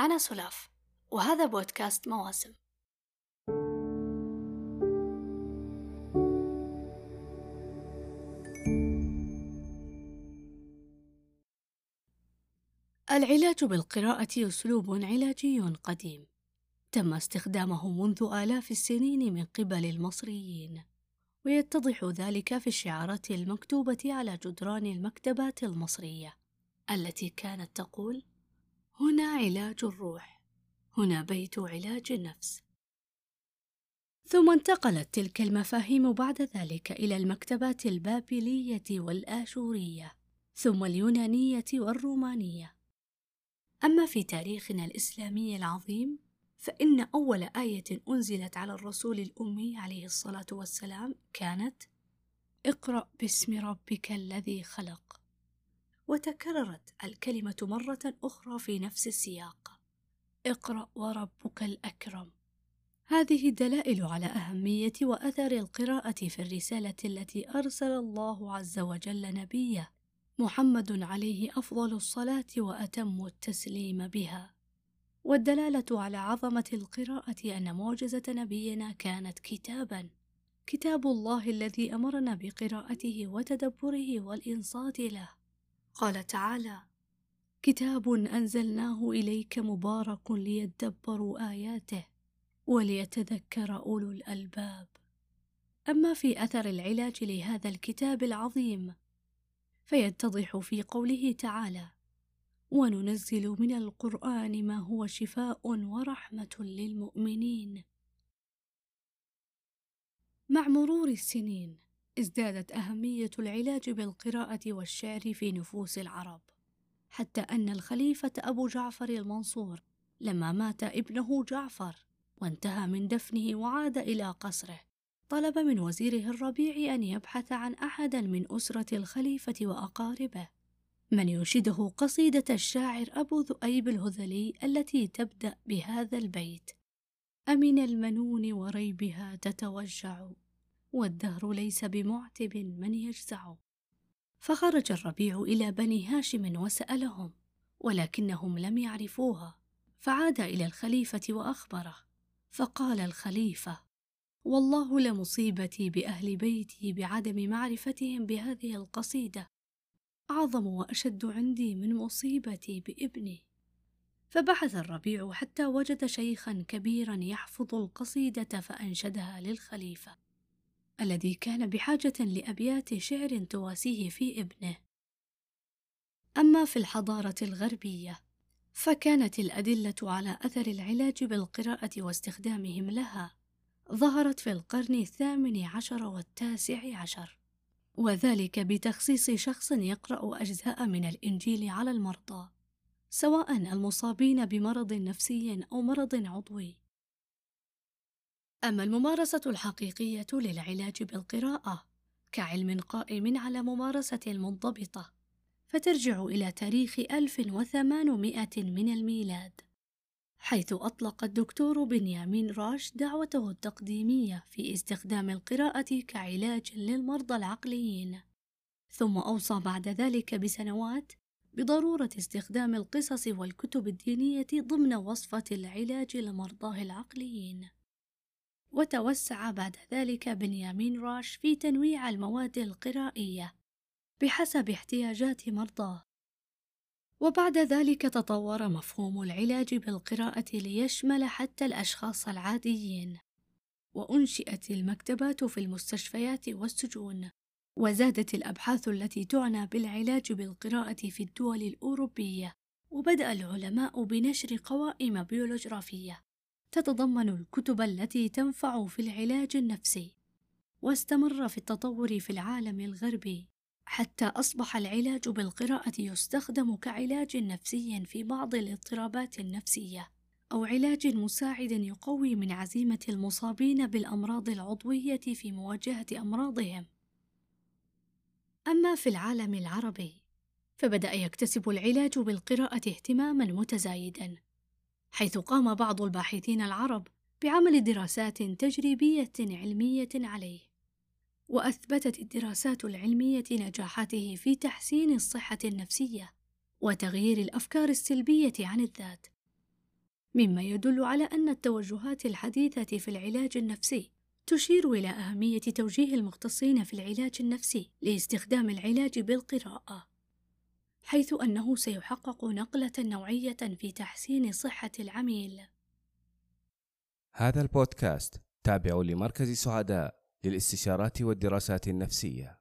أنا سلاف وهذا بودكاست مواسم. العلاج بالقراءة أسلوب علاجي قديم. تم استخدامه منذ آلاف السنين من قبل المصريين ويتضح ذلك في الشعارات المكتوبة على جدران المكتبات المصرية التي كانت تقول هنا علاج الروح هنا بيت علاج النفس. ثم انتقلت تلك المفاهيم بعد ذلك إلى المكتبات البابلية والآشورية ثم اليونانية والرومانية. أما في تاريخنا الإسلامي العظيم فإن أول آية أنزلت على الرسول الأمي عليه الصلاة والسلام كانت اقرأ باسم ربك الذي خلق. وتكررت الكلمة مرة أخرى في نفس السياق. اقرأ وربك الأكرم. هذه دلائل على أهمية وأثر القراءة في الرسالة التي أرسل الله عز وجل نبيه محمد عليه أفضل الصلاة وأتم التسليم بها. والدلالة على عظمة القراءة أن معجزة نبينا كانت كتابا. كتاب الله الذي أمرنا بقراءته وتدبره والإنصات له. قال تعالى كتاب أنزلناه إليك مبارك ليدبروا آياته وليتذكر أولو الألباب. أما في أثر العلاج لهذا الكتاب العظيم فيتضح في قوله تعالى وننزل من القرآن ما هو شفاء ورحمة للمؤمنين. مع مرور السنين ازدادت أهمية العلاج بالقراءة والشعر في نفوس العرب، حتى أن الخليفة أبو جعفر المنصور لما مات ابنه جعفر وانتهى من دفنه وعاد إلى قصره، طلب من وزيره الربيع أن يبحث عن أحدا من أسرة الخليفة وأقاربه، من ينشده قصيدة الشاعر أبو ذؤيب الهذلي التي تبدأ بهذا البيت: أمن المنون وريبها تتوجع والدهر ليس بمعتب من يجزع. فخرج الربيع إلى بني هاشم وسألهم ولكنهم لم يعرفوها. فعاد إلى الخليفة وأخبره. فقال الخليفة والله لمصيبتي بأهل بيتي بعدم معرفتهم بهذه القصيدة. أعظم وأشد عندي من مصيبتي بابني. فبحث الربيع حتى وجد شيخا كبيرا يحفظ القصيدة فأنشدها للخليفة. الذي كان بحاجة لأبيات شعر تواسيه في ابنه. أما في الحضارة الغربية، فكانت الأدلة على أثر العلاج بالقراءة واستخدامهم لها ظهرت في القرن الثامن عشر والتاسع عشر، وذلك بتخصيص شخص يقرأ أجزاء من الإنجيل على المرضى، سواء المصابين بمرض نفسي أو مرض عضوي. أما الممارسة الحقيقية للعلاج بالقراءة كعلم قائم على ممارسة منضبطة فترجع إلى تاريخ 1800 من الميلاد حيث أطلق الدكتور بنيامين راش دعوته التقديمية في استخدام القراءة كعلاج للمرضى العقليين. ثم أوصى بعد ذلك بسنوات بضرورة استخدام القصص والكتب الدينية ضمن وصفة العلاج لمرضاه العقليين. وتوسع بعد ذلك بنيامين راش في تنويع المواد القرائية بحسب احتياجات مرضاه. وبعد ذلك تطور مفهوم العلاج بالقراءة ليشمل حتى الأشخاص العاديين. وأنشئت المكتبات في المستشفيات والسجون وزادت الأبحاث التي تعنى بالعلاج بالقراءة في الدول الأوروبية وبدأ العلماء بنشر قوائم بيولوجرافية. تتضمن الكتب التي تنفع في العلاج النفسي واستمر في التطور في العالم الغربي حتى أصبح العلاج بالقراءة يستخدم كعلاج نفسي في بعض الاضطرابات النفسية أو علاج مساعد يقوي من عزيمة المصابين بالأمراض العضوية في مواجهة أمراضهم. أما في العالم العربي فبدأ يكتسب العلاج بالقراءة اهتماما متزايدا حيث قام بعض الباحثين العرب بعمل دراسات تجريبية علمية عليه وأثبتت الدراسات العلمية نجاحاته في تحسين الصحة النفسية وتغيير الأفكار السلبية عن الذات مما يدل على أن التوجهات الحديثة في العلاج النفسي تشير إلى أهمية توجيه المختصين في العلاج النفسي لاستخدام العلاج بالقراءة. حيث أنه سيحقق نقلة نوعية في تحسين صحة العميل. هذا البودكاست تابع لمركز سعداء للاستشارات والدراسات النفسية